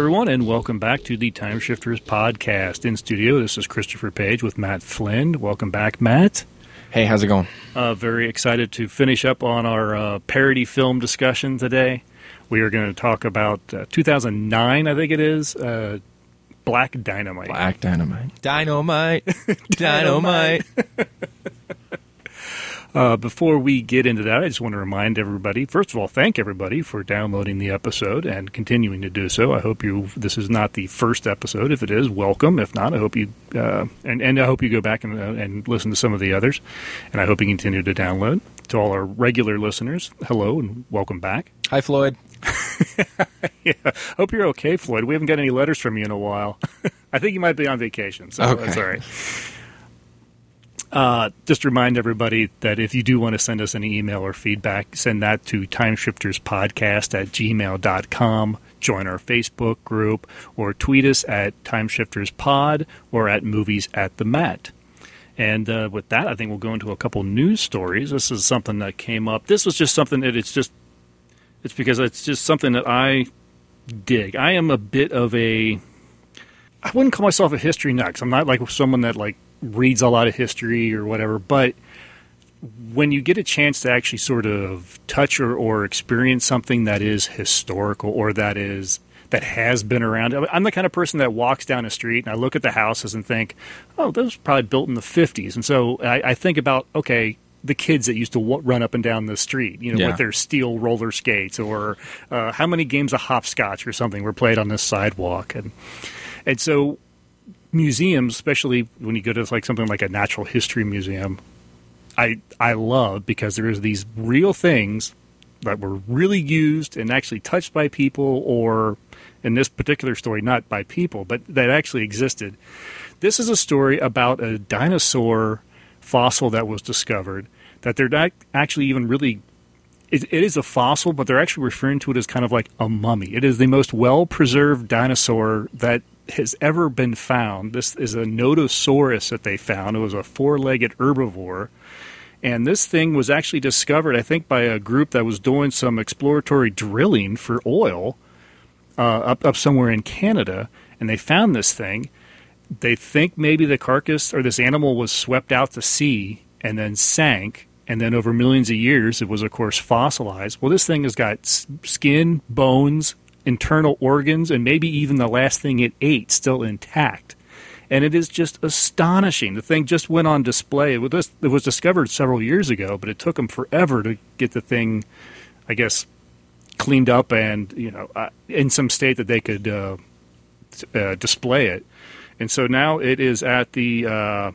everyone, and welcome back to the Time Shifters podcast. In studio, this is Christopher Page with Matt Flynn. Welcome back, Matt. Hey, how's it going? Uh, very excited to finish up on our uh, parody film discussion today. We are going to talk about uh, 2009, I think it is, uh, Black Dynamite. Black Dynamite. Dynamite. Dynamite. Uh, before we get into that, I just want to remind everybody. First of all, thank everybody for downloading the episode and continuing to do so. I hope you. This is not the first episode. If it is, welcome. If not, I hope you uh, and and I hope you go back and, uh, and listen to some of the others. And I hope you continue to download. To all our regular listeners, hello and welcome back. Hi, Floyd. yeah, hope you're okay, Floyd. We haven't got any letters from you in a while. I think you might be on vacation, so Okay. that's all right. Uh, just remind everybody that if you do want to send us any email or feedback, send that to timeshifterspodcast at gmail.com. Join our Facebook group or tweet us at timeshifterspod or at movies at the mat. And uh, with that, I think we'll go into a couple news stories. This is something that came up. This was just something that it's just, it's because it's just something that I dig. I am a bit of a, I wouldn't call myself a history nut I'm not like someone that like reads a lot of history or whatever. But when you get a chance to actually sort of touch or, or experience something that is historical or that is that has been around, I'm the kind of person that walks down a street and I look at the houses and think, oh, those were probably built in the 50s, and so I, I think about okay. The kids that used to w- run up and down the street, you know, Yeah. with their steel roller skates, or uh, how many games of hopscotch or something were played on this sidewalk, and and so museums, especially when you go to like something like a natural history museum, I I love because there is these real things that were really used and actually touched by people, or in this particular story, not by people, but that actually existed. This is a story about a dinosaur fossil that was discovered that they're not actually even really it, it is a fossil, but they're actually referring to it as kind of like a mummy. It is the most well preserved dinosaur that has ever been found. This is a Nodosaurus that they found. It was a four legged herbivore. And this thing was actually discovered, I think, by a group that was doing some exploratory drilling for oil uh, up, up somewhere in Canada. And they found this thing. They think maybe the carcass or this animal was swept out to sea and then sank. And then over millions of years, it was, of course, fossilized. Well, this thing has got skin, bones, internal organs, and maybe even the last thing it ate still intact. And it is just astonishing. The thing just went on display. It was, it was discovered several years ago, but it took them forever to get the thing, I guess, cleaned up and you know uh, in some state that they could uh, uh, display it. And so now it is at the uh,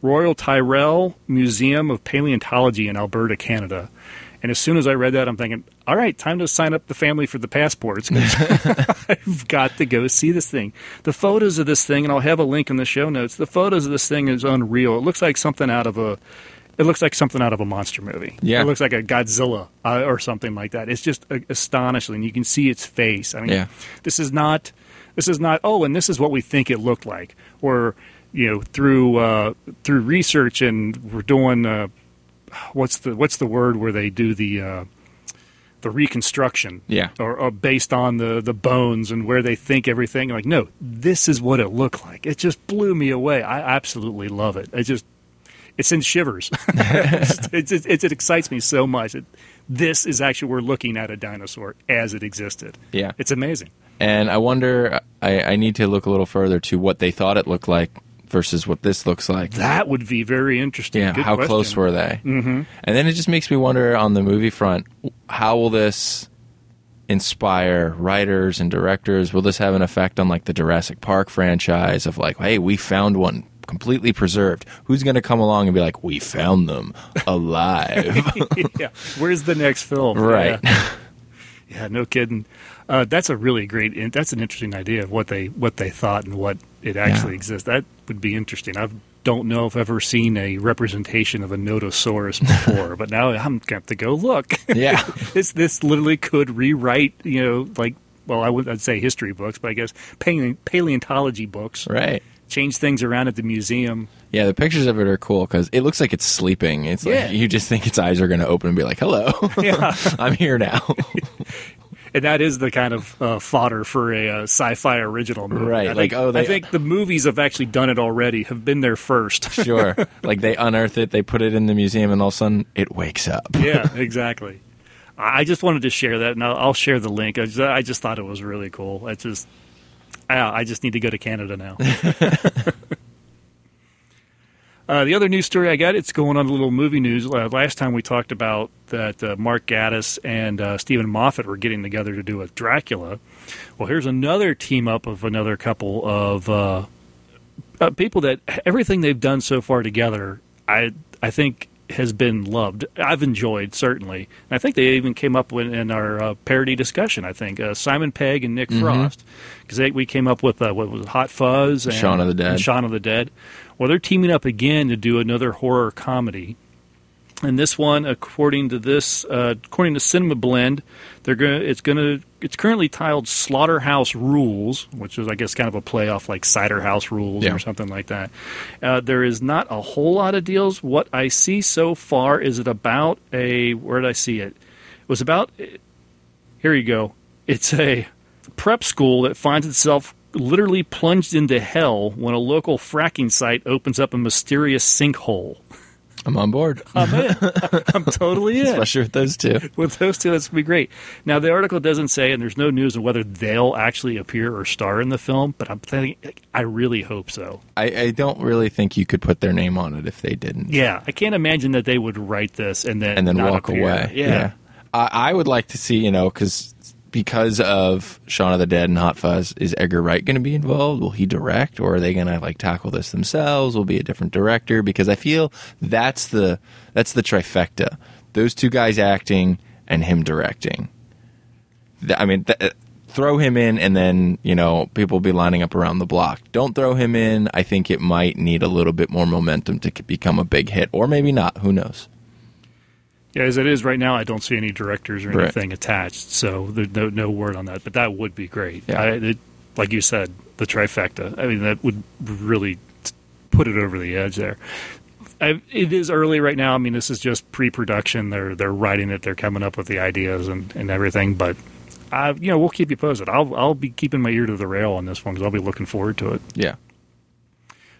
Royal Tyrrell Museum of Paleontology in Alberta, Canada. And as soon as I read that, I'm thinking, all right, time to sign up the family for the passports. I've got to go see this thing. The photos of this thing, and I'll have a link in the show notes. The photos of this thing is unreal. It looks like something out of a. It looks like something out of a monster movie. Yeah. It looks like a Godzilla uh, or something like that. It's just uh, astonishing. You can see its face. I mean, Yeah. this is not. This is not. Oh, and this is what we think it looked like. Or you know, through uh, through research, and we're doing. Uh, what's the what's the word where they do the uh, the reconstruction? Yeah. Or, or based on the the bones and where they think everything. Like, no, this is what it looked like. It just blew me away. I absolutely love it. It just it sends shivers. it, it, it, it excites me so much. It, this is actually we're looking at a dinosaur as it existed. Yeah. It's amazing. And I wonder, I, I need to look a little further to what they thought it looked like versus what this looks like. That would be very interesting. Yeah, Good how question. close were they? Mm-hmm. And then it just makes me wonder on the movie front, how will this inspire writers and directors? Will this have an effect on like the Jurassic Park franchise of like, hey, we found one completely preserved. Who's going to come along and be like, we found them alive? yeah. Where's the next film? right. Yeah, Yeah, no kidding. Uh, that's a really great. That's an interesting idea of what they what they thought and what it actually Yeah. exists. That would be interesting. I don't know if I've ever seen a representation of a Nodosaurus before, but now I'm going to have to go look. Yeah. this this literally could rewrite. You know, like well, I would I'd say history books, but I guess paleo- paleontology books. Right. Change things around at the museum. Yeah, the pictures of it are cool because it looks like it's sleeping. It's Yeah. like you just think its eyes are going to open and be like, "Hello, Yeah. I'm here now." And that is the kind of uh, fodder for a uh, sci-fi original movie. Right, I like, think, oh, they- I think the movies have actually done it already. Have been there first. Sure. like they unearth it, they put it in the museum, and all of a sudden it wakes up. yeah, exactly. I just wanted to share that, and I'll, I'll share the link. I just, I just thought it was really cool. I just, I, I just need to go to Canada now. uh, the other news story I got, it's going on a little movie news. Uh, last time we talked about that uh, Mark Gatiss and uh, Steven Moffat were getting together to do a Dracula. Well, here's another team up of another couple of uh, uh, people that everything they've done so far together, I I think has been loved. I've enjoyed certainly. And I think they even came up with in our uh, parody discussion. I think uh, Simon Pegg and Nick Frost because we came up with uh, what was it, Hot Fuzz and Shaun of the Dead. and Shaun of the Dead. Well, they're teaming up again to do another horror comedy. And this one, according to this, uh, according to Cinema Blend, they're gonna. It's gonna. It's currently titled Slaughterhouse Rulez, which is, I guess, kind of a play off like Cider House Rules Yeah. or something like that. Uh, there is not a whole lot of deals. What I see so far is it about a. Where did I see it? It was about. Here you go. It's a prep school that finds itself literally plunged into hell when a local fracking site opens up a mysterious sinkhole. I'm on board. I'm in. I'm totally in. Especially with those two. With those two, that's going to be great. Now, the article doesn't say, and there's no news on whether they'll actually appear or star in the film, but I'm thinking, I really hope so. I, I don't really think you could put their name on it if they didn't. Yeah, I can't imagine that they would write this and then and then not walk appear. away. Yeah. I, I would like to see, you know, because because of Shaun of the Dead and Hot Fuzz, is Edgar Wright going to be involved? Will he direct, or are they going to like tackle this themselves? Will be a different director? Because I feel that's the that's the trifecta: those two guys acting and him directing. I mean. Th- uh, Throw him in, and then you know people will be lining up around the block. Don't throw him in. I think it might need a little bit more momentum to become a big hit, or maybe not. Who knows? Yeah, as it is right now, I don't see any directors or Right. anything attached, so there's no, no word on that. But that would be great. Yeah. I, it, like you said, the trifecta. I mean, that would really put it over the edge there. I, it is early right now. I mean, this is just pre-production. They're they're writing it. They're coming up with the ideas and, and everything. But I, you know, we'll keep you posted. I'll I'll be keeping my ear to the rail on this one because I'll be looking forward to it. Yeah.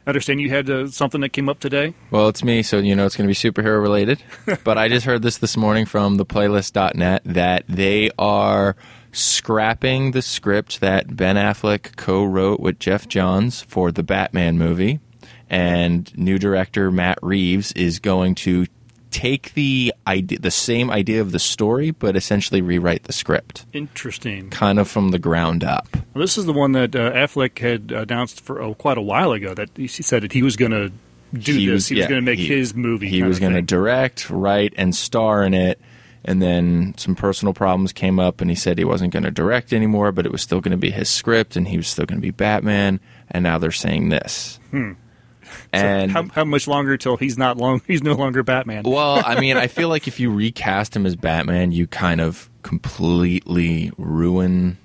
I understand you had uh, something that came up today. Well, it's me, so you know it's going to be superhero related. but I just heard this this morning from the playlist.net that they are scrapping the script that Ben Affleck co wrote with Geoff Johns for the Batman movie. And new director Matt Reeves is going to take the idea, the same idea of the story, but essentially rewrite the script, Interesting. kind of from the ground up. Well, this is the one that uh, Affleck had announced for oh, quite a while ago. That he said that he was going to do He this. was- he was yeah, going to make he- his movie. He was going to direct, write, and star in it. And then some personal problems came up, and he said he wasn't going to direct anymore, but it was still going to be his script, and he was still going to be Batman. And now they're saying this. And how, how much longer till he's not long? He's no longer Batman. well, I mean, I feel like if you recast him as Batman, you kind of completely ruin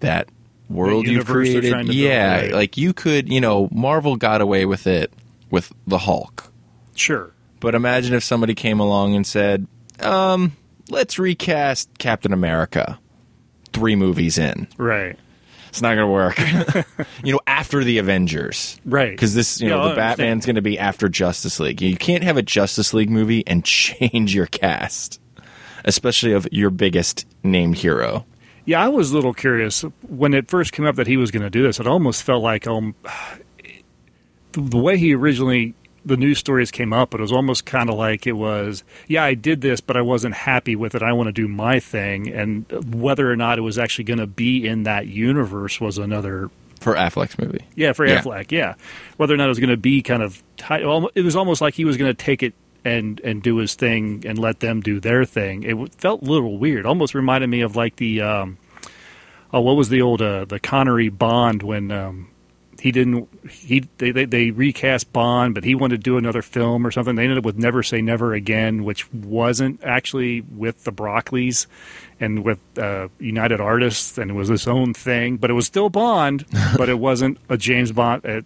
that world you've created. to build, yeah, right. like you could, you know, Marvel got away with it with the Hulk. Sure. But imagine if somebody came along and said, um, let's recast Captain America three movies in. Right. It's not going to work. you know, after the Avengers. Right. Because this, you Yeah, know, the. Batman's going to be after Justice League. You can't have a Justice League movie and change your cast, especially of your biggest named hero. Yeah, I was a little curious when it first came up that he was going to do this. It almost felt like um, the way he originally the news stories came up. But it was almost kind of like it was, yeah, I did this, but I wasn't happy with it. I want to do my thing, and whether or not it was actually going to be in that universe was another For Affleck's movie. Yeah, for Yeah. Affleck. Yeah, whether or not it was going to be kind of tight. It was almost like he was going to take it and and do his thing and let them do their thing. It felt a little weird. Almost reminded me of like the um, oh, what was the old uh, the Connery Bond when um, he didn't he they, they they recast Bond, but he wanted to do another film or something. They ended up with Never Say Never Again, which wasn't actually with the Broccoli's and with uh, United Artists, and it was its own thing, but it was still Bond, but it wasn't a James Bond. It,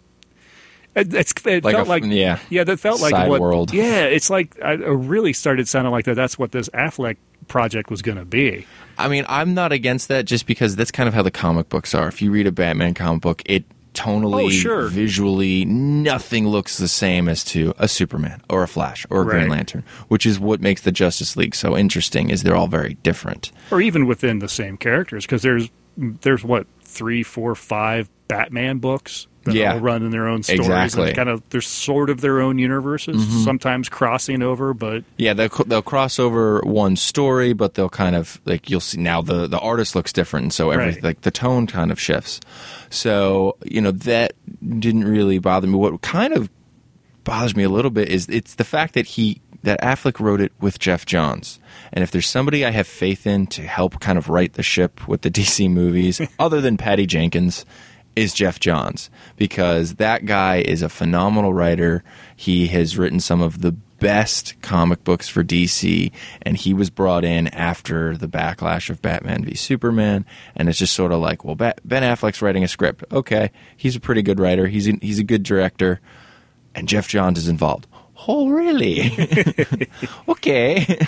it, it's, it Like felt f- like yeah. yeah, that felt like Side what world. yeah, it's like I, it really started sounding like that. That's what this Affleck project was going to be. I mean, I'm not against that just because that's kind of how the comic books are. If you read a Batman comic book, it tonally, Oh, sure. visually, nothing looks the same as to a Superman or a Flash or a Green Lantern, which is what makes the Justice League so interesting. Is they're all very different. or even within the same characters because there's there's what three four five batman books that Yeah. all run in their own stories Exactly. and kind of they're sort of their own universes mm-hmm. sometimes crossing over but Yeah, they'll they'll cross over one story, but they'll kind of like you'll see now the the artist looks different, and so every Right. like the tone kind of shifts. So you know that didn't really bother me. What kind of bothers me a little bit is it's the fact that he that Affleck wrote it with Geoff Johns. And if there's somebody I have faith in to help kind of right the ship with the DC movies, other than Patty Jenkins, is Geoff Johns because that guy is a phenomenal writer. He has written some of the best comic books for DC, and he was brought in after the backlash of Batman v Superman. And it's just sort of like, well, Ben Affleck's writing a script. Okay, he's a pretty good writer. He's a, he's a good director and Geoff Johns is involved. Oh, really? okay.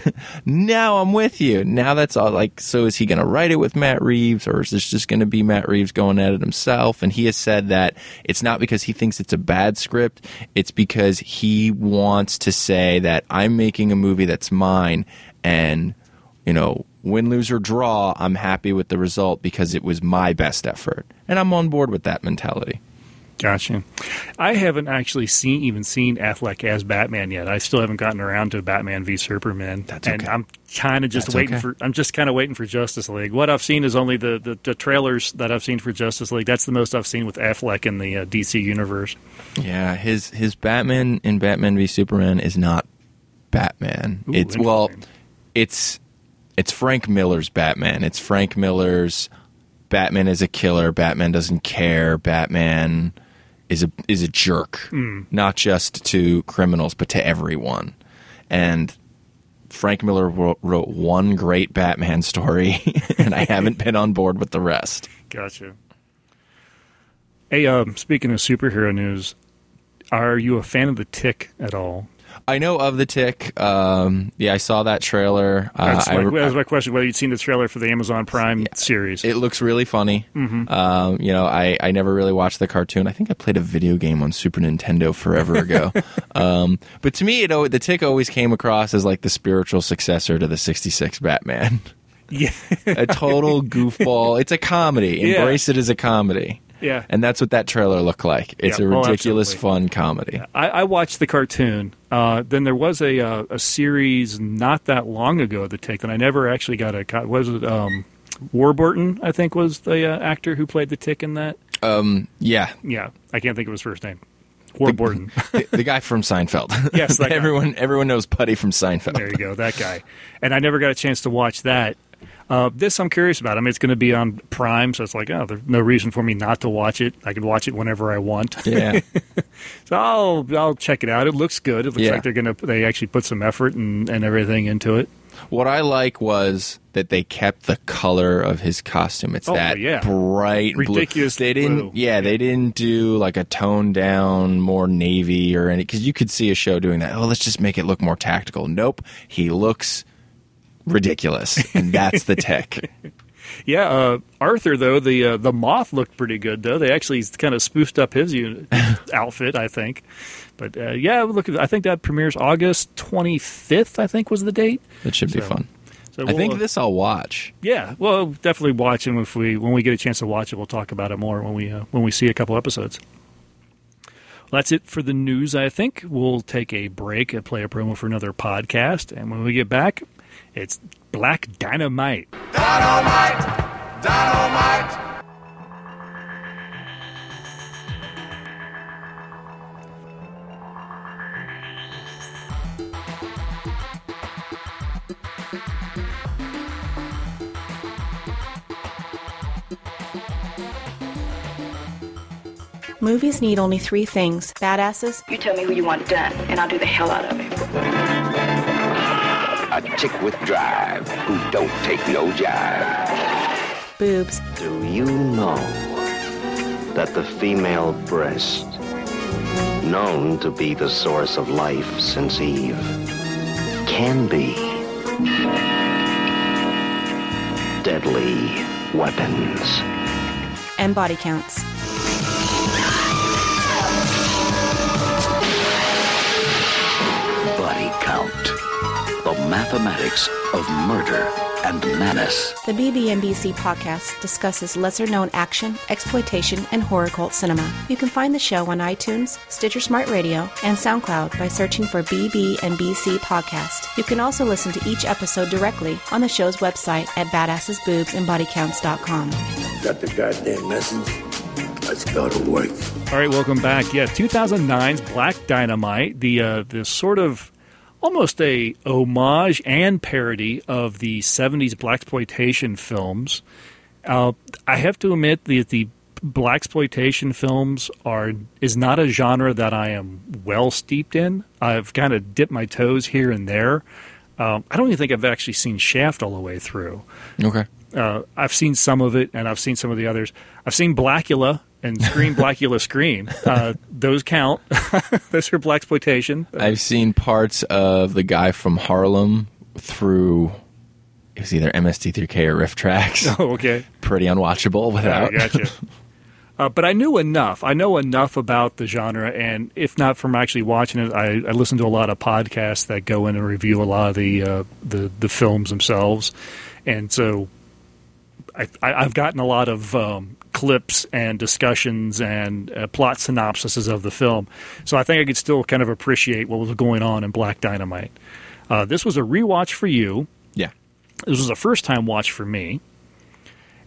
now I'm with you. Now that's all. Like, so is he going to write it with Matt Reeves, or is this just going to be Matt Reeves going at it himself? And he has said that it's not because he thinks it's a bad script. It's because he wants to say that I'm making a movie that's mine, and you know, win, lose, or draw, I'm happy with the result because it was my best effort, and I'm on board with that mentality. Gotcha i haven't actually seen even seen affleck as batman yet i still haven't gotten around to batman v superman That's and okay. i'm kind of just That's waiting okay. for i'm just kind of waiting for justice league what i've seen is only the, the, the trailers that i've seen for justice league that's the most i've seen with affleck in the uh, dc universe Yeah, his his Batman in Batman v Superman is not Batman. Ooh, it's well, it's it's Frank Miller's Batman. It's Frank Miller's Batman is a killer. Batman doesn't care. Batman is a is a jerk, Hmm. not just to criminals but to everyone. And Frank Miller wrote, wrote one great Batman story, and I haven't been on board with the rest. Gotcha. Hey, um, speaking of superhero news, are you a fan of the Tick at all? I know of the Tick. Um, yeah, I saw that trailer. Uh, That's, I, my, that was my question. Whether you'd seen the trailer for the Amazon Prime series? It looks really funny. Um, you know, I, I never really watched the cartoon. I think I played a video game on Super Nintendo forever ago. um, but to me, it, al- the Tick always came across as like the spiritual successor to the '66 Batman. yeah, a total goofball. It's a comedy. Yeah. Embrace it as a comedy. Yeah. And that's what that trailer looked like. It's Yeah, a oh, ridiculous, absolutely. fun comedy. I, I watched the cartoon. Uh, then there was a uh, a series not that long ago the Tick that I never actually got a. Was it um, Warburton? I think was the uh, actor who played the Tick in that. Um, yeah, Yeah, I can't think of his first name. Warburton. the, the guy from Seinfeld. Yes, that everyone everyone knows Putty from Seinfeld. There you go, that guy. And I never got a chance to watch that. Uh, this I'm curious about. I mean, it's going to be on Prime, so it's like, oh, there's no reason for me not to watch it. I can watch it whenever I want. Yeah. So I'll I'll check it out. It looks good. It looks Yeah. like they're gonna they actually put some effort and, and everything into it. What I like was that they kept the color of his costume. It's Oh, that yeah. bright, blue. Ridiculous They didn't, blue. yeah, they didn't do like a toned down, more navy or any. Because you could see a show doing that. Oh, let's just make it look more tactical. Nope, he looks ridiculous, and that's the tick. Yeah, uh, Arthur though the uh, the moth looked pretty good though. They actually kind of spoofed up his uni- outfit, I think. But uh, yeah, look, I think that premieres August 25th. I think was the date. That should be fun. So I we'll, think uh, this I'll watch. Yeah, well, definitely watch him if we when we get a chance to watch it. We'll talk about it more when we uh, when we see a couple episodes. Well, that's it for the news. I think we'll take a break and play a promo for another podcast, and when we get back, it's Black Dynamite. Dynamite! Dynamite! Movies need only three things badasses, You tell me who you want done, and I'll do the hell out of it. A chick with drive who don't take no jive. boobs, Do you know that the female breast, known to be the source of life since Eve, can be deadly weapons. and body counts. Mathematics of murder and menace. The BB&BC podcast discusses lesser-known action, exploitation, and horror cult cinema. You can find the show on iTunes, Stitcher Smart Radio, and SoundCloud by searching for BB&BC podcast. You can also listen to each episode directly on the show's website at badassesboobsandbodycounts.com. Got the goddamn message? Let's go to work. All right, welcome back. Yeah, 2009's Black Dynamite, the uh, the sort of almost a homage and parody of the 70s black exploitation films. Uh, I have to admit that the black exploitation films are is not a genre that I am well steeped in. I've kind of dipped my toes here and there. Um, I don't even think I've actually seen Shaft all the way through. Okay. Uh, I've seen some of it, and I've seen some of the others. I've seen Blackula and Scream, Blackula, Scream. Uh, those count. those are black exploitation. I've seen parts of the guy from Harlem through it was either MST3K or RiffTrax. Oh, okay. Pretty unwatchable without. I without. gotcha. Uh, but I knew enough. I know enough about the genre, and if not from actually watching it, I, I listen to a lot of podcasts that go in and review a lot of the uh, the, the films themselves, and so I, I, I've gotten a lot of um, clips and discussions and uh, plot synopsises of the film. So I think I could still kind of appreciate what was going on in Black Dynamite. Uh, this was a rewatch for you. yeah. This was a first time watch for me.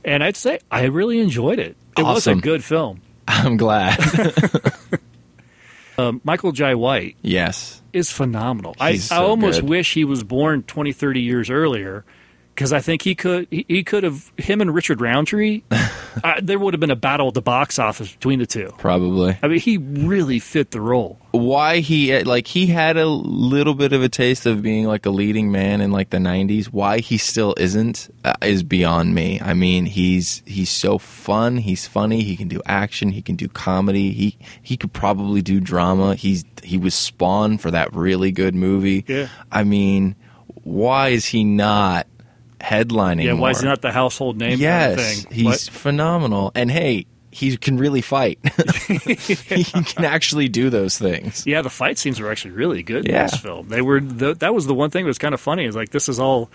And I'd say I really enjoyed it. It was a Awesome. good film. I'm glad. Um, Michael Jai White yes. is phenomenal. I, He's I so almost good. wish he was born 20, 30 years earlier because I think he could he, he could have him and Richard Roundtree. there would have been a battle at the box office between the two. Probably. I mean, he really fit the role. why he like he had a little bit of a taste of being like a leading man in like the 90s why he still isn't uh, is beyond me i mean he's he's so fun he's funny he can do action he can do comedy he he could probably do drama he's he was spawn for that really good movie Yeah. i mean why is he not headlining Yeah, why is he not the household name yes kind of thing? he's What- phenomenal and hey he can really fight he can actually do those things Yeah, the fight scenes were actually really good Yeah. in this film. They were the, that was the one thing that was kind of funny. Is like this is all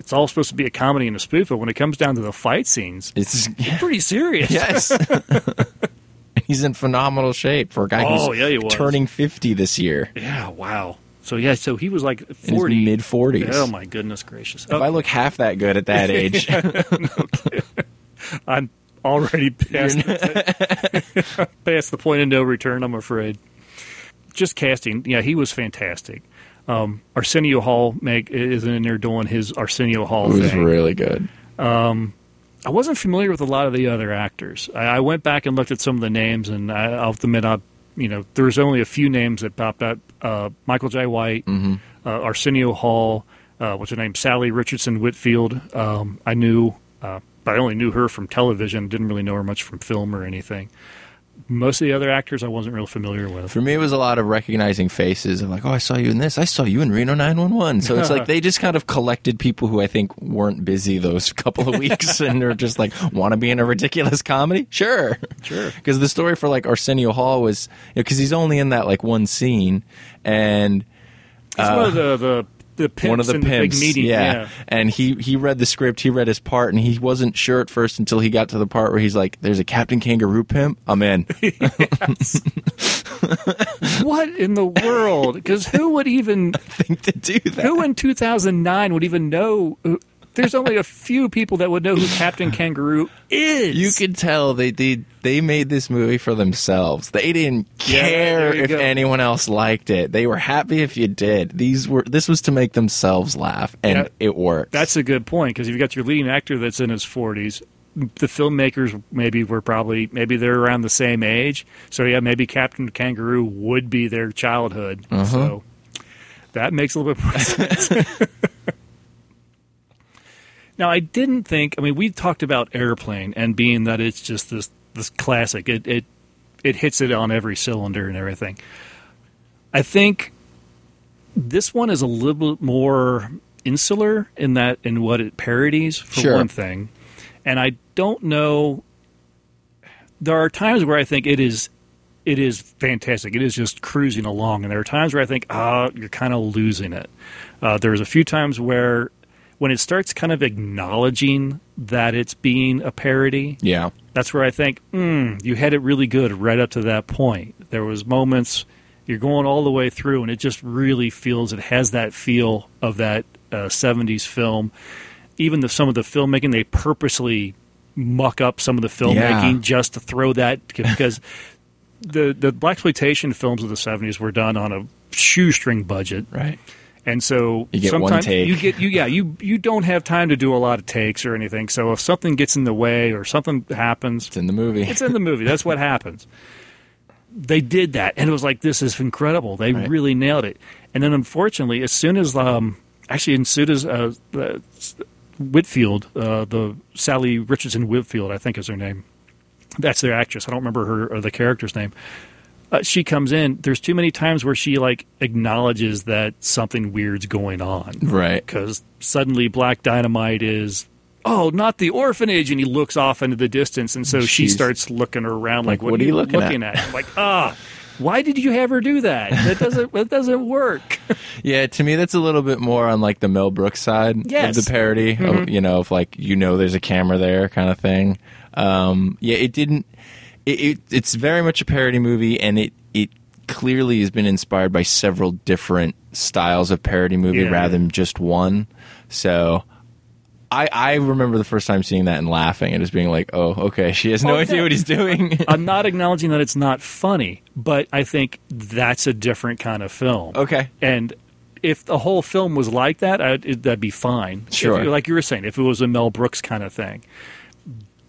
it's all supposed to be a comedy and a spoof, but when it comes down to the fight scenes, it's it's pretty serious. Yes. He's in phenomenal shape for a guy Oh, who's yeah, turning 50 this year. Yeah, wow. So yeah, so he was like forty, mid 40s. Oh my goodness gracious! If I look half that good at that age, I'm already past the, past the point of no return. I'm afraid. Just casting, yeah, he was fantastic. Um, Arsenio Hall make is in there doing his Arsenio Hall it was thing. really good. I wasn't familiar with a lot of the other actors. I, I went back and looked at some of the names, and I, I'll admit, I, you know, there was only a few names that popped up: uh, Michael Jai White, uh, Arsenio Hall, uh, what's her name, Salli Richardson Whitfield. Um, I knew, uh, but I only knew her from television. Didn't really know her much from film or anything. Most of the other actors, I wasn't real familiar with. For me, it was a lot of recognizing faces of like, oh, I saw you in this. I saw you in Reno 911. So it's like they just kind of collected people who I think weren't busy those couple of weeks and they're just like, want to be in a ridiculous comedy? Sure. Sure. Because the story for like Arsenio Hall was, because he's only in that like one scene and. He's one of uh, the the, the pimps one of the in pimps, the big meeting. yeah. yeah. And he he read the script, he read his part, and he wasn't sure at first until he got to the part where he's like, "There's a Captain Kangaroo pimp. I'm in." What in the world? Because who would even think to do that. who in 2009 would even know? There's only a few people that would know who Captain Kangaroo is. You could tell they they they made this movie for themselves. They didn't care you if go. anyone else liked it. They were happy if you did. These were this was to make themselves laugh, and Yeah. it worked. That's a good point because you've got your leading actor that's in his 40s. The filmmakers maybe were probably maybe they're around the same age. So yeah, maybe Captain Kangaroo would be their childhood. Uh-huh. So that makes a little bit more sense. Now I didn't think. I mean, we talked about Airplane and being that it's just this this classic. It it it hits it on every cylinder and everything. I think this one is a little bit more insular in that in what it parodies for Sure. one thing, and I don't know. There are times where I think it is it is fantastic. It is just cruising along, and there are times where I think, ah, you're kind of losing it. Uh, there's a few times where when it starts kind of acknowledging that it's being a parody, Yeah. that's where I think, mm, you had it really good right up to that point. There was moments you're going all the way through, and it just really feels it has that feel of that uh, '70s film. Even the, some of the filmmaking, they purposely muck up some of the filmmaking Yeah. just to throw that because the the black exploitation films of the '70s were done on a shoestring budget, Right. And so You get one sometimes take. you get you yeah you you don't have time to do a lot of takes or anything. So if something gets in the way or something happens, It's in the movie. it's in the movie. That's what happens. They did that, and it was like this is incredible. They Right. really nailed it. And then, unfortunately, as soon as um, actually, as soon as uh, uh, Whitfield, uh, the Salli Richardson Whitfield, I think is her name. That's their actress. I don't remember her or the character's name. Uh, she comes in. There's too many times where she like acknowledges that something weird's going on right. because suddenly Black Dynamite is, oh, not the orphanage, and he looks off into the distance, and so she starts looking around like, Like, what are you looking at?" at? Like, ah, why did you have her do that? That doesn't that doesn't work. Yeah, to me that's a little bit more on like the Mel Brooks side Yes. Mm-hmm. of the parody of you know, of like you know there's a camera there kind of thing. Um, yeah, it didn't. It, it it's very much a parody movie, and it it clearly has been inspired by several different styles of parody movie Yeah. rather than just one. So. I, I remember the first time seeing that and laughing and just being like, "Oh, okay, she has no idea what he's doing." I'm not acknowledging that it's not funny, but I think that's a different kind of film. okay, And if the whole film was like that, I'd, it, that'd be fine. If- Sure. like you were saying, if it was a Mel Brooks kind of thing.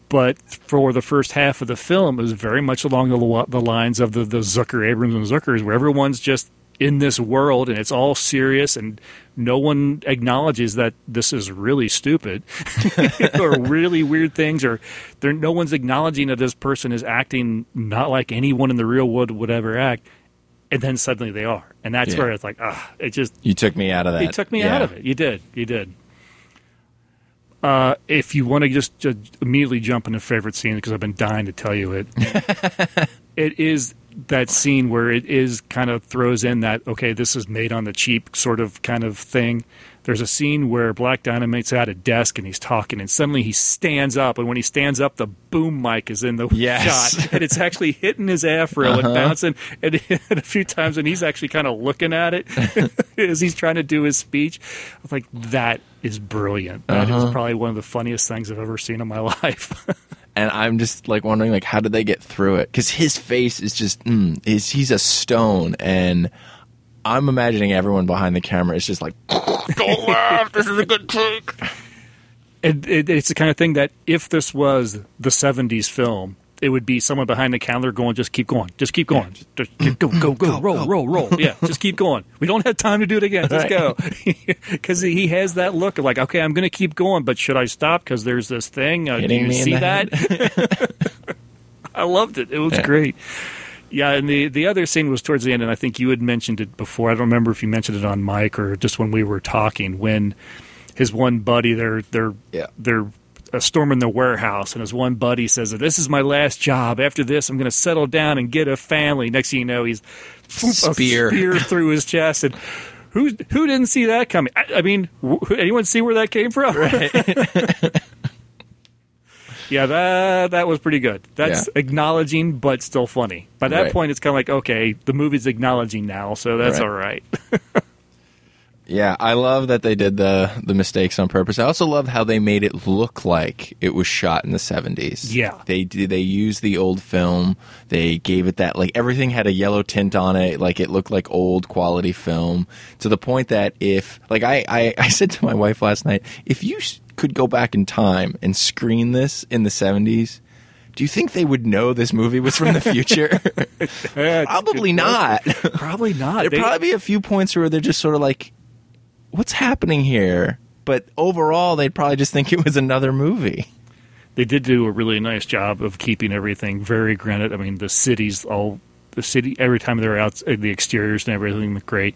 But for the first half of the film, it was very much along the, the lines of the, the Zucker, Abrahams, and Zuckers, where everyone's just in this world and it's all serious and no one acknowledges that this is really stupid or really weird things or there no one's acknowledging that this person is acting not like anyone in the real world would ever act and then suddenly they are and that's Yeah. where it's like ah it just you took me out of that. it took me Yeah. out of it you did you did uh, if you want to just, just immediately jump into favorite scene because I've been dying to tell you it, it is that scene where it is kind of throws in that okay, this is made on the cheap sort of kind of thing. There's a scene where Black Dynamite's at a desk and he's talking, and suddenly he stands up, and when he stands up, the boom mic is in the Yes. shot, and it's actually hitting his afro and bouncing, and, and a few times, and he's actually kind of looking at it as he's trying to do his speech. I was like, that is brilliant. That is probably one of the funniest things I've ever seen in my life. and I'm just like wondering, like, how did they get through it? Because his face is just, mm, is he's a stone, and I'm imagining everyone behind the camera is just like, don't laugh, this is a good take. it, it, it's the kind of thing that if this was the 70s film, it would be someone behind the counter going, just keep going, just keep going, just keep, go, go, go, roll, roll, roll. Yeah, just keep going. We don't have time to do it again. Just go. Because he has that look of like, okay, I'm going to keep going, but should I stop? Because there's this thing. Uh, do you me see that? I loved it. It was great. Yeah, and the the other scene was towards the end, and I think you had mentioned it before. I don't remember if you mentioned it on mic or just when we were talking. When his one buddy, they're they're Yeah. they're uh, storming the warehouse, and his one buddy says, "This is my last job. After this, I'm going to settle down and get a family." Next thing you know, he's a Spear. spear through his chest, and who who didn't see that coming? I, I mean, wh- anyone see where that came from? yeah, that that was pretty good. That's Yeah. acknowledging, but still funny. By that Right. point, it's kind of like, okay, the movie's acknowledging now, so that's Right. all right. Yeah, I love that they did the the mistakes on purpose. I also love how they made it look like it was shot in the 70s. Yeah. They they used the old film. They gave it that like everything had a yellow tint on it, like it looked like old quality film to the point that if like I I, I said to my wife last night, if you could go back in time and screen this in the 70s, do you think they would know this movie was from the future? Yeah, Probably not. Probably not. There'd They- probably be a few points where they're just sort of like, "What's happening here?" But overall, they'd probably just think it was another movie. they did do a really nice job of keeping everything very granted. I mean, the cities all the city every time they're out, uh, the exteriors and everything looked great.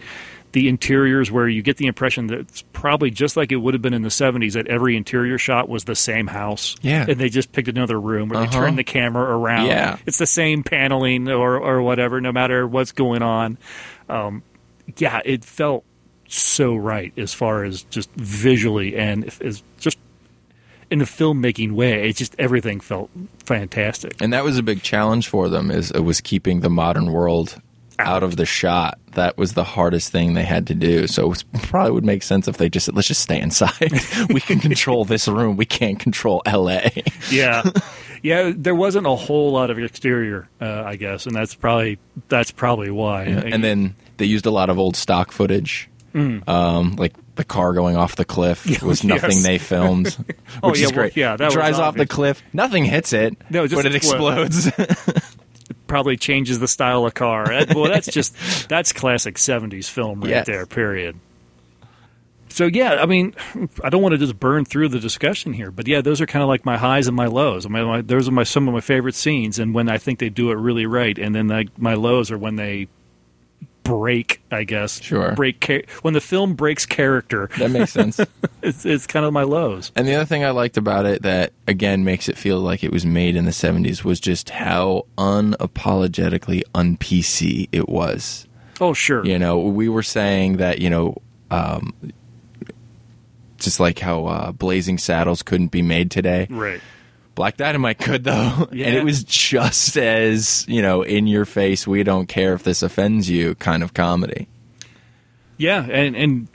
The interiors where you get the impression that it's probably just like it would have been in the 70s that every interior shot was the same house. Yeah. And they just picked another room where they Uh-huh. turned the camera around. Yeah. It's the same paneling or, or whatever, no matter what's going on. Um, yeah, it felt so right as far as just visually and as just in a filmmaking way. It just everything felt fantastic. And that was a big challenge for them is it was keeping the modern world out of the shot. That was the hardest thing they had to do. So it probably would make sense if they just said, let's just stay inside. we can control this room. We can't control LA. yeah, yeah. There wasn't a whole lot of exterior, uh, I guess, and that's probably that's probably why. and then they used a lot of old stock footage. Mm. Um, like the car going off the cliff was nothing Yes. they filmed, which Oh, is yeah, well, great. yeah, that was drives off the cliff, nothing hits it, No, just but it explodes. Probably changes the style of car. That- well, that's just that's classic '70s film right Yes. there. Period. So yeah, I mean, I don't want to just burn through the discussion here, but yeah, those are kind of like my highs and my lows. I mean, my, those are my some of my favorite scenes, and when I think they do it really right, and then like my lows are when they break. I guess Sure. break cha- when the film breaks character. that makes sense. It's it's kind of my lows. And the other thing I liked about it that again makes it feel like it was made in the 70s was just how unapologetically un PC it was. Oh sure, You know, we were saying that, you know, um, just like how uh, Blazing Saddles couldn't be made today. right. Black Dynamite could though, Yeah. and it was just as you know in your face. We don't care if this offends you, kind of comedy. Yeah, and and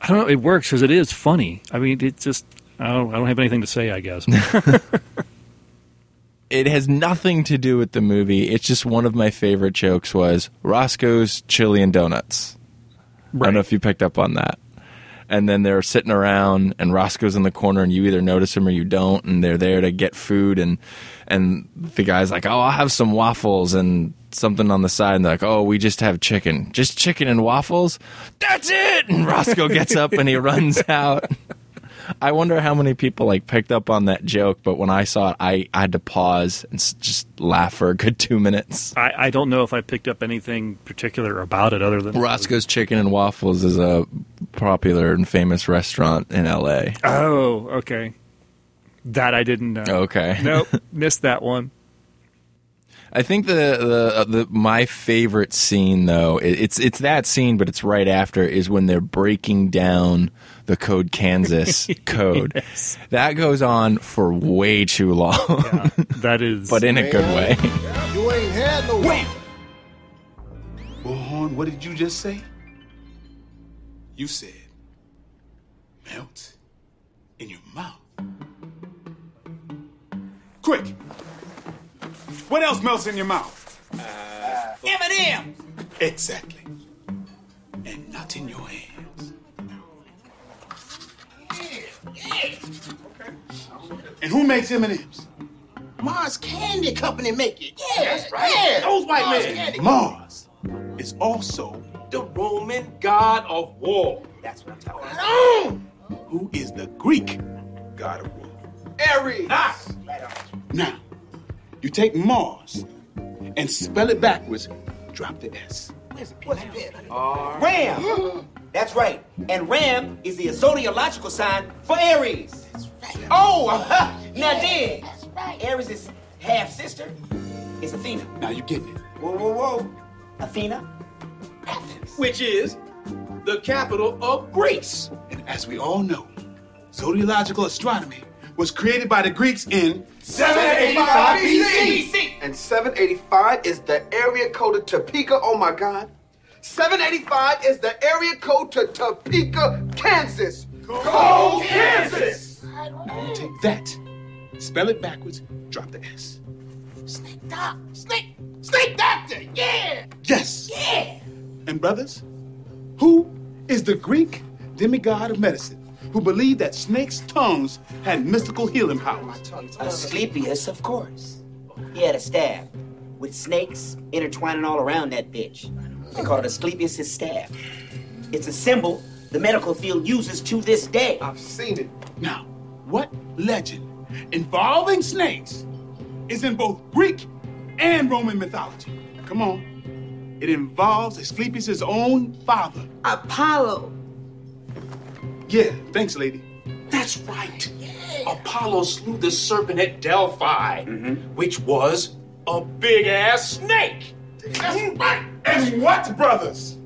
I don't know. It works because it is funny. I mean, it just I don't, I don't have anything to say. I guess. It has nothing to do with the movie. It's just one of my favorite jokes was Roscoe's Chili and Donuts. I don't know if you picked up on that. And then they're sitting around, and Roscoe's in the corner, and you either notice him or you don't, and they're there to get food, and and the guy's like, "Oh, I'll have some waffles and something on the side," and they're like, "Oh, we just have chicken, just chicken and waffles." That's it. And Roscoe gets up and he runs out. I wonder how many people like picked up on that joke, but when I saw it, I, I had to pause and just laugh for a good two minutes. I, I don't know if I picked up anything particular about it other than Roscoe's Chicken and Waffles is a popular and famous restaurant in LA. Oh, okay. That I didn't know. Okay. Nope, missed that one. I think the the, uh, the my favorite scene though it's it's that scene, but it's right after is when they're breaking down the Code Kansas code. Yes. That goes on for way too long, Yeah, that is. but in a good way. You ain't had no. Wait! Bullhorn, what did you just say? You said melt in your mouth. Quick! What else melts in your mouth? M&M. Exactly. And not in your hands. And who makes M&M's? Mars Candy Company make it. Yeah, that's right. Yeah, Those white Mars men. Candy. Mars is also the Roman god of war. That's what I'm talking about. Oh! who is the Greek god of war. Ares. Ah! Now, you take Mars and spell it backwards, drop the S. What's the pen? Ram. That's right. And Ram is the zodiacal sign for Aries. That's right. Oh, now then. That's right. Aries' half sister is Athena. Now you get it. Whoa, whoa, whoa. Athena? Athens. which is the capital of Greece. And as we all know, zodiacal astronomy was created by the Greeks in 785 BC. And 785 is the area code of Topeka. Oh my God. 785 is the area code to Topeka, Kansas. Go, Kansas! Now you take that, spell it backwards, drop the S. Snake Doc. Snake. Snake Doctor. Yeah. Yes. Yeah. And brothers, who is the Greek demigod of medicine who believed that snakes' tongues had mystical healing powers? Asclepius, of course. He had a staff with snakes intertwining all around that bitch. They call it Asclepius' staff. It's a symbol the medical field uses to this day. I've seen it. Now, what legend involving snakes is in both Greek and Roman mythology? Come on. It involves Asclepius' own father. Apollo. Yeah, thanks, lady. That's right. Apollo slew the serpent at Delphi, mm-hmm. which was a big ass snake. That's right. And what, brothers,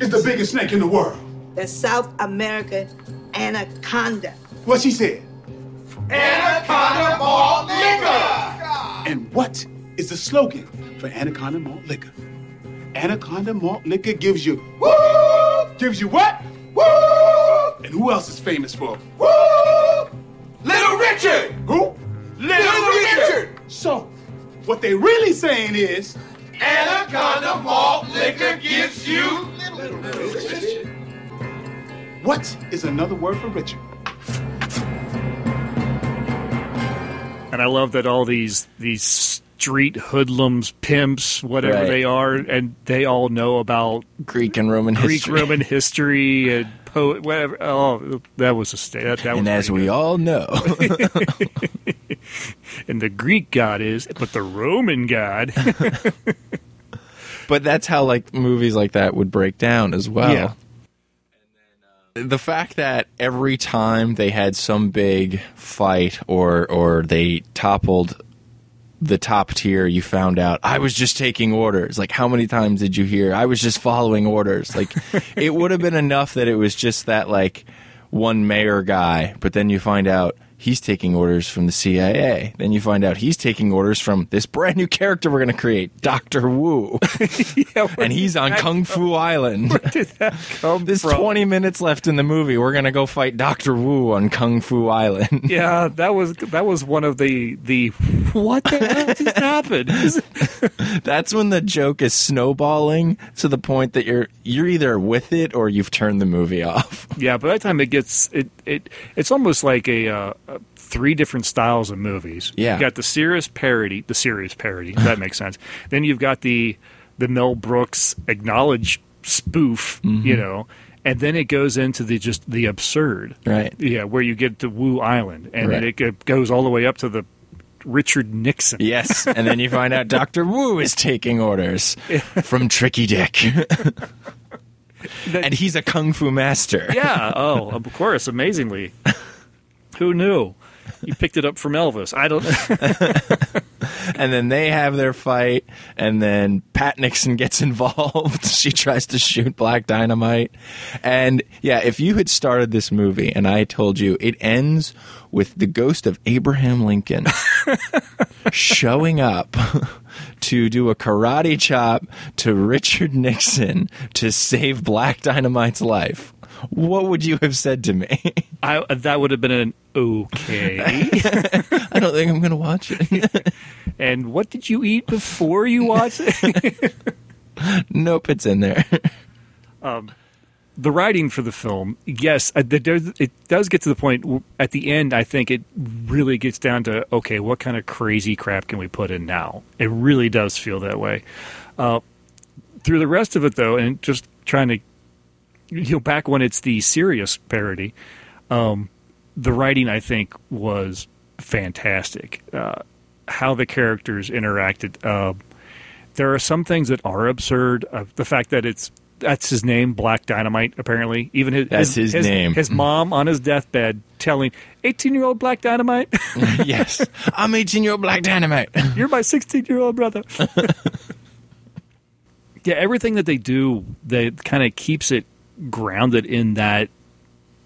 is the biggest snake in the world? The South American anaconda. What she said. Anaconda malt liquor. And what is the slogan for Anaconda Malt Liquor? Anaconda Malt Liquor gives you woo! Gives you what? Woo! And who else is famous for? Woo! Little Richard. Who? Little Richard. So, what they really saying is Anaconda malt liquor gives you Little Richard. what is another word for Richard? And I love that all these these street hoodlums, pimps, whatever Right. they are, and they all know about Greek and Roman history. Greek history. Roman history and poet, whatever. Oh, that was a sta- that, that and as we all know, and the Greek god is, but the Roman god, but that's how like movies like that would break down as well. Yeah. Uh, the fact that every time they had some big fight or or they toppled the top tier you found out I was just taking orders like how many times did you hear I was just following orders like it would have been enough that it was just that like one mayor guy but then you find out he's taking orders from the CIA then you find out he's taking orders from this brand new character we're going to create Dr. Wu yeah, and he's on Kung Fu Island where did that come there's from? 20 minutes left in the movie. We're gonna go fight Doctor Wu on Kung Fu Island. Yeah, that was that was one of the the what the hell just happened? That's when the joke is snowballing to the point that you're you're either with it or you've turned the movie off. Yeah, by that time it gets it it it's almost like a, uh, uh three different styles of movies. Yeah. you got the serious parody, the serious parody. if that makes sense. Then you've got the the Mel Brooks acknowledged spoof, Mm-hmm. you know, and then it goes into the just the absurd. Right. Yeah, where you get to Woo Island, and Right. then it goes all the way up to the Richard Nixon. Yes, and then you find out Doctor Wu is taking orders from Tricky Dick, and he's a kung fu master. Yeah. Oh, of course. Amazingly, who knew? You picked it up from Elvis. I don't. and then they have their fight, and then Pat Nixon gets involved. she tries to shoot Black Dynamite, and yeah, if you had started this movie and I told you it ends with the ghost of Abraham Lincoln showing up to do a karate chop to Richard Nixon to save Black Dynamite's life. What would you have said to me? I that would have been an okay. I don't think I'm going to watch it. and what did you eat before you watched it? nope, it's in there. um, the writing for the film, yes, uh, it does get to the point at the end. I think it really gets down to okay, what kind of crazy crap can we put in now? It really does feel that way. Uh, through the rest of it, though, and just trying to, you know, back when it's the serious parody, um, the writing I think was fantastic. Uh, how the characters interacted. Uh, there are some things that are absurd. Uh, the fact that it's that's his name, Black Dynamite. Apparently, even his That's his name. His mom on his deathbed telling eighteen-year-old Black Dynamite, yes, I'm 18 year old Black Dynamite. "You're my sixteen-year-old brother." yeah, everything that they do, they kind of keeps it grounded in that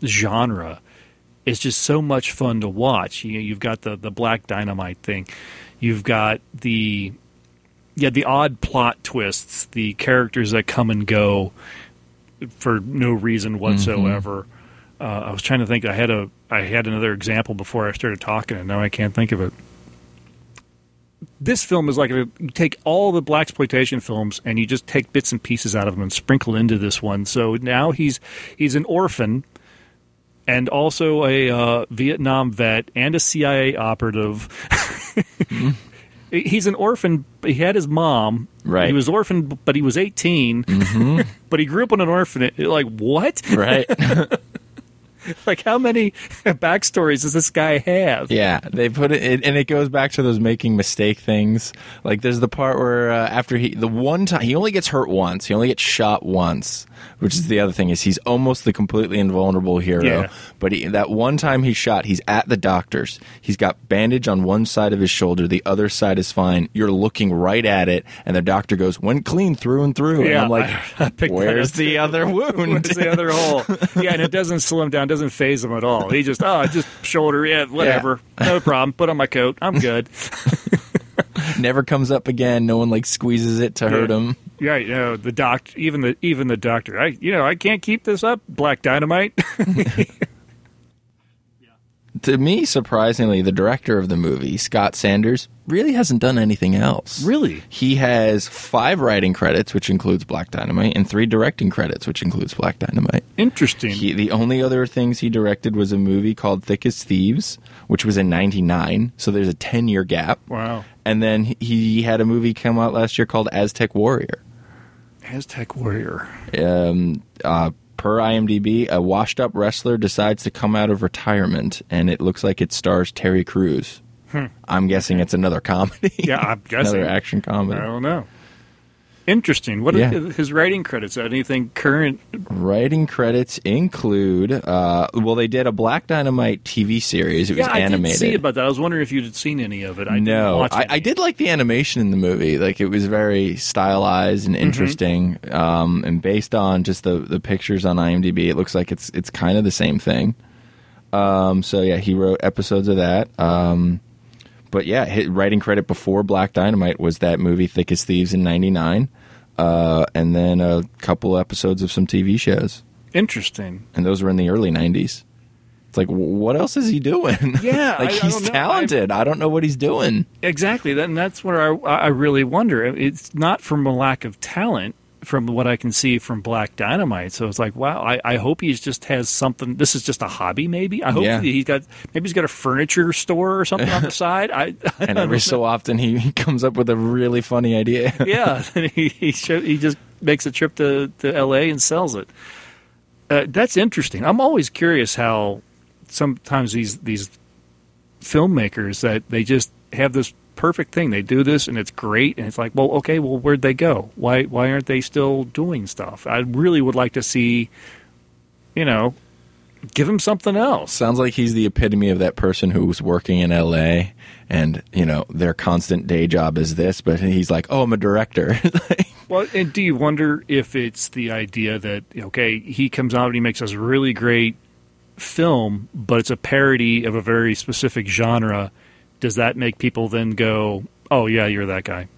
genre. It's just so much fun to watch. You, know, you've got the the Black Dynamite thing. You've got the yeah the odd plot twists, the characters that come and go for no reason whatsoever. Uh, I was trying to think. I had a I had another example before I started talking, and now I can't think of it. This film is like a, you take all the black exploitation films and you just take bits and pieces out of them and sprinkle into this one. So now he's he's an orphan and also a uh, Vietnam vet and a CIA operative. He's an orphan. He had his mom. Right. He was orphaned, but he was 18. Mhm. but he grew up in an orphanage. Like what? Right. like how many backstories does this guy have? Yeah, they put it, it, and it goes back to those making mistake things. Like there's the part where uh, after he, the one time he only gets hurt once, he only gets shot once, which is the other thing is he's almost the completely invulnerable hero. Yeah. But he, that one time he's shot, he's at the doctor's. He's got bandage on one side of his shoulder, the other side is fine. You're looking right at it, and the doctor goes, "Went clean through and through." and Yeah, I'm like, I- I "Where's the other wound? Where's the other hole? Yeah, and it doesn't slow him down, doesn't phase him at all. He just, oh, just shoulder, yeah, whatever, no problem. Put on my coat, I'm good. Never comes up again. No one like squeezes it to hurt him." Yeah, you know the doc, even the even the doctor. I, you know, I can't keep this up. Black Dynamite. To me, surprisingly, the director of the movie, Scott Sanders, really hasn't done anything else. Really? He has five writing credits, which includes Black Dynamite, and three directing credits, which includes Black Dynamite. Interesting. He, the only other things he directed was a movie called Thick as Thieves, which was in 99, so there's a 10 year gap. Wow. And then he- he had a movie come out last year called Aztec Warrior. Aztec Warrior. Um, uh, per IMDb, a washed up wrestler decides to come out of retirement, and it looks like it stars Terry Crews. Hmm. I'm guessing it's another comedy. Yeah, I'm guessing another action comedy. I don't know. Interesting. What Yeah. are his writing credits? Anything current? Writing credits include, uh, well, they did a Black Dynamite TV series. It was yeah, I animated. did see about that. I was wondering if you'd seen any of it. I didn't no, watch I. I did like the animation in the movie. Like it was very stylized Mm-hmm. and interesting, um, and based on just the the pictures on IMDb, it looks like it's it's kind of the same thing. Um, so yeah, he wrote episodes of that. Um, but yeah, his writing credit before Black Dynamite was that movie Thick as Thieves in '99, uh, and then a couple episodes of some TV shows, Interesting. and those were in the early '90s. It's like, what else is he doing? Yeah, like I- I he's don't talented. I don't know what he's doing. Exactly. That, and that's where I, I really wonder. It's not from a lack of talent, from what I can see from Black Dynamite. So it's like, wow. I, I hope he just has something. This is just a hobby, maybe. I hope Yeah. he's got maybe he's got a furniture store or something on the side. I, I and every know. so often he, comes up with a really funny idea. yeah, and he he, show, he just makes a trip to, to L.A. and sells it. Uh, that's interesting. I'm always curious how sometimes these these filmmakers that they just have this perfect thing. They do this and it's great, and it's like, well, okay, well, where'd they go? Why why aren't they still doing stuff? I really would like to see, you know, give him something else. Sounds like he's the epitome of that person who's working in LA and, you know, their constant day job is this, but he's like, oh, I'm a director. Well, and do you wonder if it's the idea that okay, he comes out and he makes this really great film, but it's a parody of a very specific genre? Does that make people then go, "Oh yeah, you're that guy"?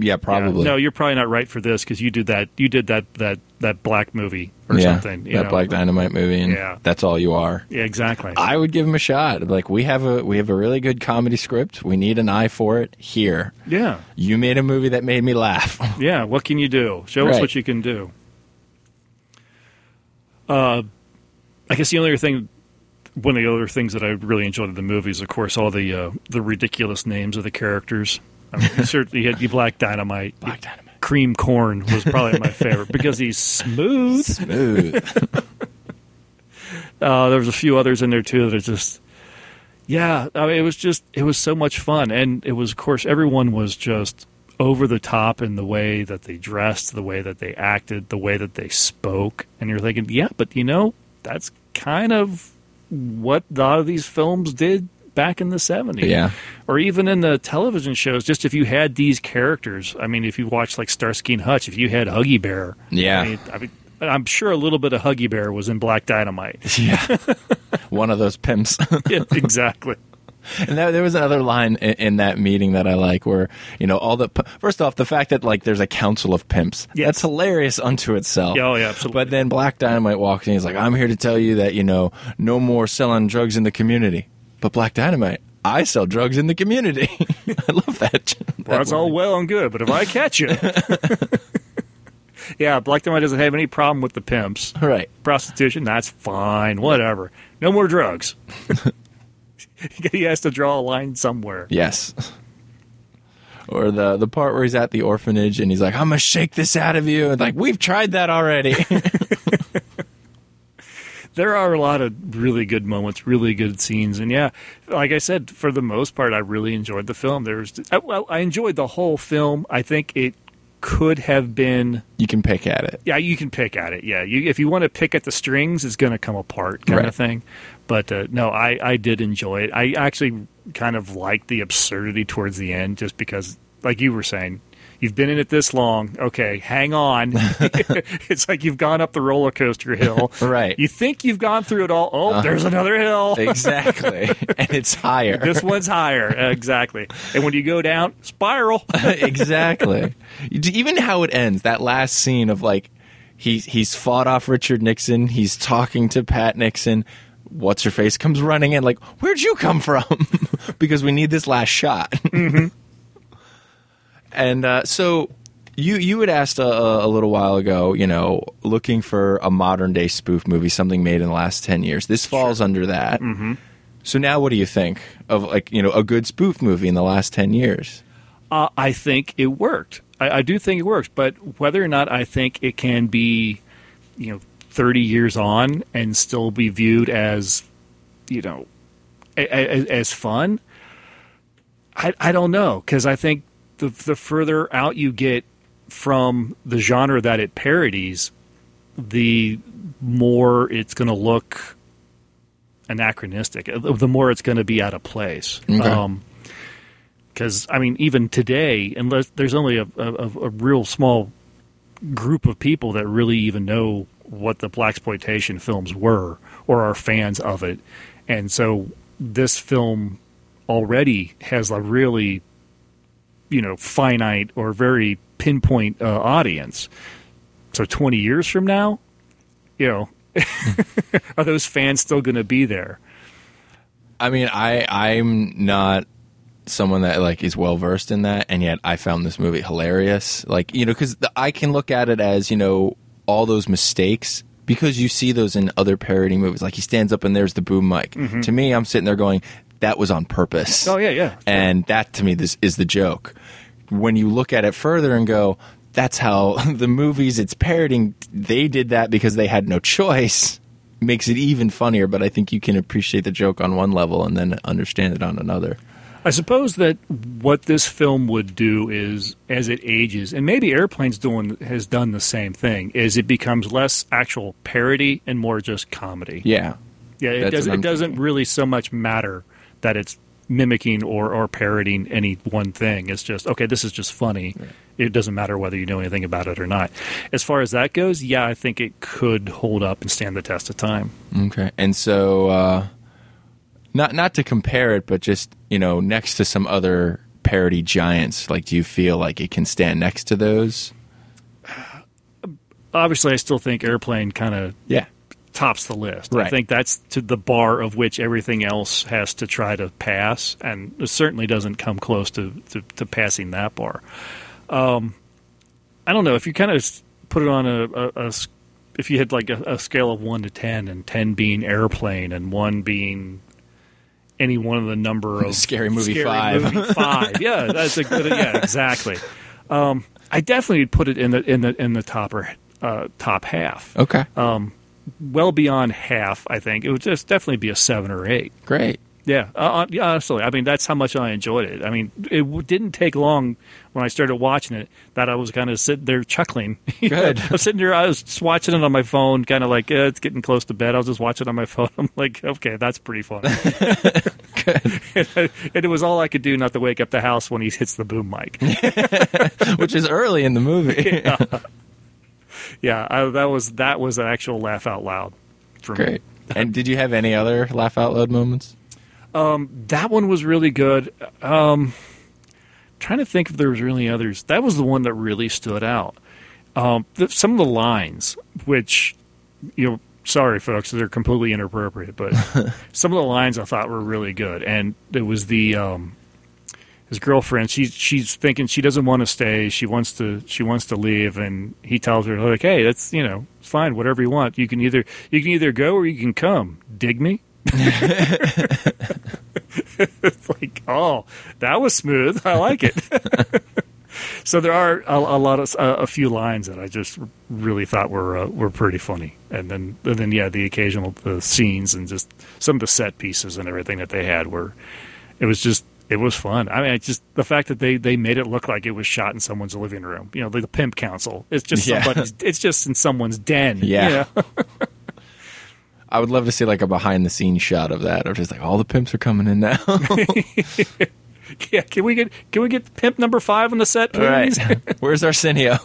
yeah, probably. Yeah. No, you're probably not right for this because you did that. You did that that that black movie or yeah, something. You that know? Black Dynamite movie, and Yeah. that's all you are. Yeah, exactly. I would give him a shot. Like we have a we have a really good comedy script. We need an eye for it here. yeah, You made a movie that made me laugh. yeah. What can you do? Show us what you can do. Uh, I guess the only other thing, one of the other things that I really enjoyed in the movie is, of course, all the uh, the ridiculous names of the characters. I mean, certainly, had you Black Dynamite. Black Dynamite. Cream Corn was probably my favorite because he's smooth. Smooth. Uh, there was a few others in there too that are just, yeah. I mean, it was just it was so much fun, and it was of course everyone was just over the top in the way that they dressed, the way that they acted, the way that they spoke, and you're thinking, yeah, but you know that's kind of what a lot of these films did back in the 70s. Yeah. Or even in the television shows, just if you had these characters, I mean, if you watched like Starsky and Hutch, if you had Huggy Bear, Yeah. I mean, I mean, I'm sure a little bit of Huggy Bear was in Black Dynamite. yeah, one of those pimps. yeah, exactly. And there, there was another line in, in that meeting that I like, where you know all the first off the fact that like there's a council of pimps. That's hilarious unto itself. Yeah, oh, yeah, absolutely. But then Black Dynamite walks in. He's like, "I'm here to tell you that you know no more selling drugs in the community." But Black Dynamite, I sell drugs in the community. I love that. Well, that's all well and good, but if I catch you. yeah, Black Dynamite doesn't have any problem with the pimps. Right. Prostitution, that's fine. Whatever. No more drugs. he has to draw a line somewhere. Yes. Or the the part where he's at the orphanage and he's like, "I'm gonna shake this out of you," and like we've tried that already. there are a lot of really good moments, really good scenes, and yeah, like I said, for the most part, I really enjoyed the film. There's, I- well, I enjoyed the whole film. I think it could have been. You can pick at it. Yeah, you can pick at it. Yeah, you, if you want to pick at the strings, it's going to come apart, kind Right. of thing. But uh, no, I, I did enjoy it. I actually kind of liked the absurdity towards the end, just because, like you were saying, you've been in it this long. Okay, hang on. it's like you've gone up the roller coaster hill. Right. You think you've gone through it all. Oh, Uh-huh. there's another hill. Exactly. and it's higher. this one's higher. Exactly. And when you go down, spiral. exactly. Even how it ends, that last scene of like he's he's fought off Richard Nixon, he's talking to Pat Nixon. What's her face comes running in like, "Where'd you come from?" because we need this last shot. and uh, so you you had asked a, a little while ago, you know, looking for a modern day spoof movie, something made in the last ten years. This falls under that. Mm-hmm. So now, what do you think of like you know a good spoof movie in the last ten years? Uh, I think it worked. I, I do think it works, but whether or not I think it can be, you know, thirty years on and still be viewed as, you know, a, a, as fun, I, I don't know because I think the the further out you get from the genre that it parodies, the more it's going to look anachronistic. The more it's going to be out of place. Okay. Um, because I mean, even today, unless there's only a, a, a real small group of people that really even know what the black exploitation films were or are fans of it, and so this film already has a really, you know, finite or very pinpoint uh, audience. So 20 years from now, you know, are those fans still going to be there? I mean, I I'm not someone that like is well versed in that, and yet I found this movie hilarious. Like you know, because I can look at it as you know all those mistakes because you see those in other parody movies. Like he stands up and there's the boom mic. Mhm. To me, I'm sitting there going, that was on purpose. Oh yeah, yeah. and that to me this is the joke. When you look at it further and go, that's how the movies it's parroting. They did that because they had no choice. Makes it even funnier, but I think you can appreciate the joke on one level and then understand it on another. I suppose that what this film would do is, as it ages, and maybe Airplane's doing has done the same thing, is it becomes less actual parody and more just comedy. Yeah, yeah. It doesn't. It doesn't really so much matter that it's mimicking or or parodying any one thing. It's just okay. This is just funny. It doesn't matter whether you know anything about it or not. As far as that goes, yeah, I think it could hold up and stand the test of time. Okay, and so uh, not not to compare it, but just you know, next to some other parody giants, like do you feel like it can stand next to those? Obviously, I still think Airplane kind of Yeah. tops the list. I think that's to the bar of which everything else has to try to pass, and it certainly doesn't come close to, to, to passing that bar. Um, I don't know if you kind of put it on a, a- a if you had like a, a scale of one to ten, and ten being airplane, and one being any one of the number of Scary Movie five. movie five. yeah, that's a good. Yeah, exactly. Um, I definitely put it in the in the in the top or uh, top half. Okay. Um, well beyond half, I think it would just definitely be a seven or eight. Great. Yeah, uh, uh, honestly, I mean that's how much I enjoyed it. I mean, it w- didn't take long when I started watching it that I was kind of sitting there chuckling. Good. I was sitting there, I was just watching it on my phone, kind of like eh, it's getting close to bed. I was just watching it on my phone. I'm like, okay, that's pretty fun. and it was all I could do not to wake up the house when he hits the boom mic. Which is early in the movie. yeah, yeah I, that was that was an actual laugh out loud for me. Great. And did you have any other laugh out loud moments? Um, that one was really good. Um, trying to think if there was really others. That was the one that really stood out. Um, th- some of the lines, which you know, sorry folks, they're completely inappropriate, but some of the lines I thought were really good. And it was the um, his girlfriend. She's she's thinking she doesn't want to stay. She wants to she wants to leave, and he tells her like, "Hey, that's you know, it's fine. Whatever you want. You can either you can either go or you can come. Dig me." it's like, oh, that was smooth. I like it. so there are a, a lot of a, a few lines that I just really thought were uh, were pretty funny, and then and then yeah, the occasional the scenes and just some of the set pieces and everything that they had were it was just it was fun. I mean, it's just the fact that they they made it look like it was shot in someone's living room. You know, the, the pimp council. It's just Yeah. somebody's. It's just in someone's den. Yeah. you know? I would love to see like a behind the scenes shot of that, of just like all the pimps are coming in now. yeah. Can we get can we get pimp number five on the set, All right, please? where's Arsenio?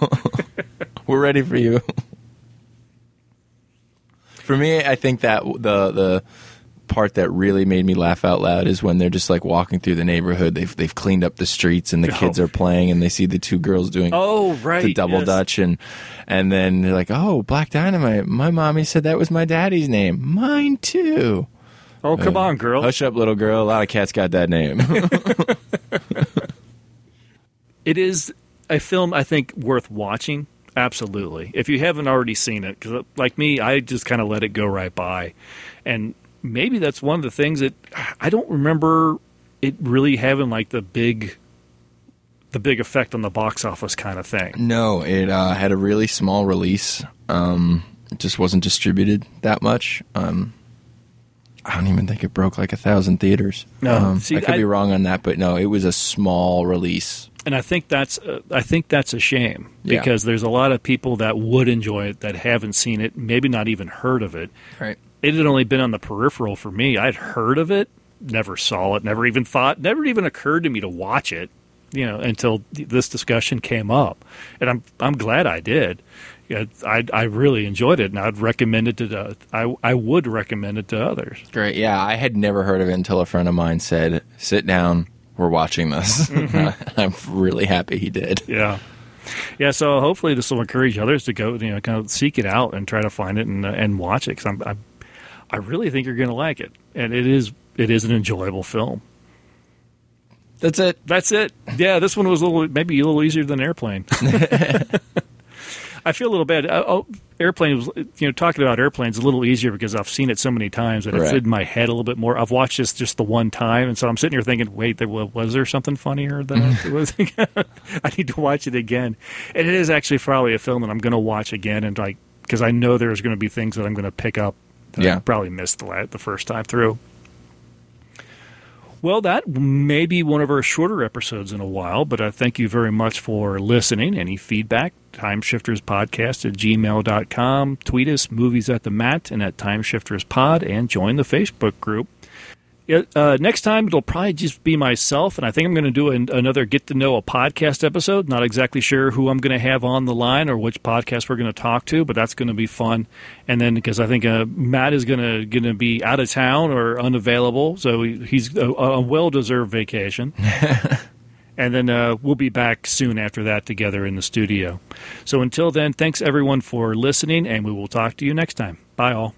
We're ready for you. for me, I think that the the part that really made me laugh out loud is when they're just like walking through the neighborhood. They've they've cleaned up the streets and the oh. kids Oh. are playing and they see the two girls doing Oh, right, the double yes. dutch and and then they're like, oh, Black Dynamite. My mommy said that was my daddy's name. Mine too. Oh, come on, girl. Hush up, little girl. A lot of cats got that name. it is a film I think worth watching. Absolutely, if you haven't already seen it, because like me, I just kind of let it go right by, and maybe that's one of the things that I don't remember it really having like the big, the big effect on the box office kind of thing. No, it uh, had a really small release. Um, it just wasn't distributed that much. Um, I don't even think it broke like a thousand theaters. No, um, see, I could I- be wrong on that, but no, it was a small release. and I think that's uh, I think that's a shame Yeah. because there's a lot of people that would enjoy it that haven't seen it, maybe not even heard of it. Right. It had only been on the peripheral for me. I'd heard of it, never saw it, never even thought, never even occurred to me to watch it. You know, until this discussion came up, and I'm I'm glad I did. I I really enjoyed it, and I'd recommend it to uh, I I would recommend it to others. Great. Yeah, I had never heard of it until a friend of mine said, "Sit down, we're watching this." I'm really happy he did. Yeah. Yeah, so hopefully this will encourage others to go, you know, kind of seek it out and try to find it and uh, and watch it because I'm, I'm, I really think you're going to like it, and it is it is an enjoyable film. That's it. That's it. Yeah, this one was a little maybe a little easier than Airplane. I feel a little bad. Uh, oh, Airplane was, you know, talking about Airplane's a little easier because I've seen it so many times that it's Right. in my head a little bit more. I've watched this just the one time, and so I'm sitting here thinking, wait, there was, was there something funnier than it was? I need to watch it again. And it is actually probably a film that I'm going to watch again, and like because I know there's going to be things that I'm going to pick up Yeah. I probably missed the la- the first time through. Well, that may be one of our shorter episodes in a while, but I thank you very much for listening. Any feedback, timeshifterspodcast at gmail.com. Tweet us, movies at the mat, and at timeshifterspod, and join the Facebook group. Yeah, uh, next time it'll probably just be myself, and I think I'm going to do an, another get to know a podcast episode. Not exactly sure who I'm going to have on the line or which podcast we're going to talk to, but that's going to be fun. And then because I think uh, Matt is going to going to be out of town or unavailable, so he, he's a, a well deserved vacation. and then uh, we'll be back soon after that together in the studio. So until then, thanks everyone for listening, and we will talk to you next time. Bye all.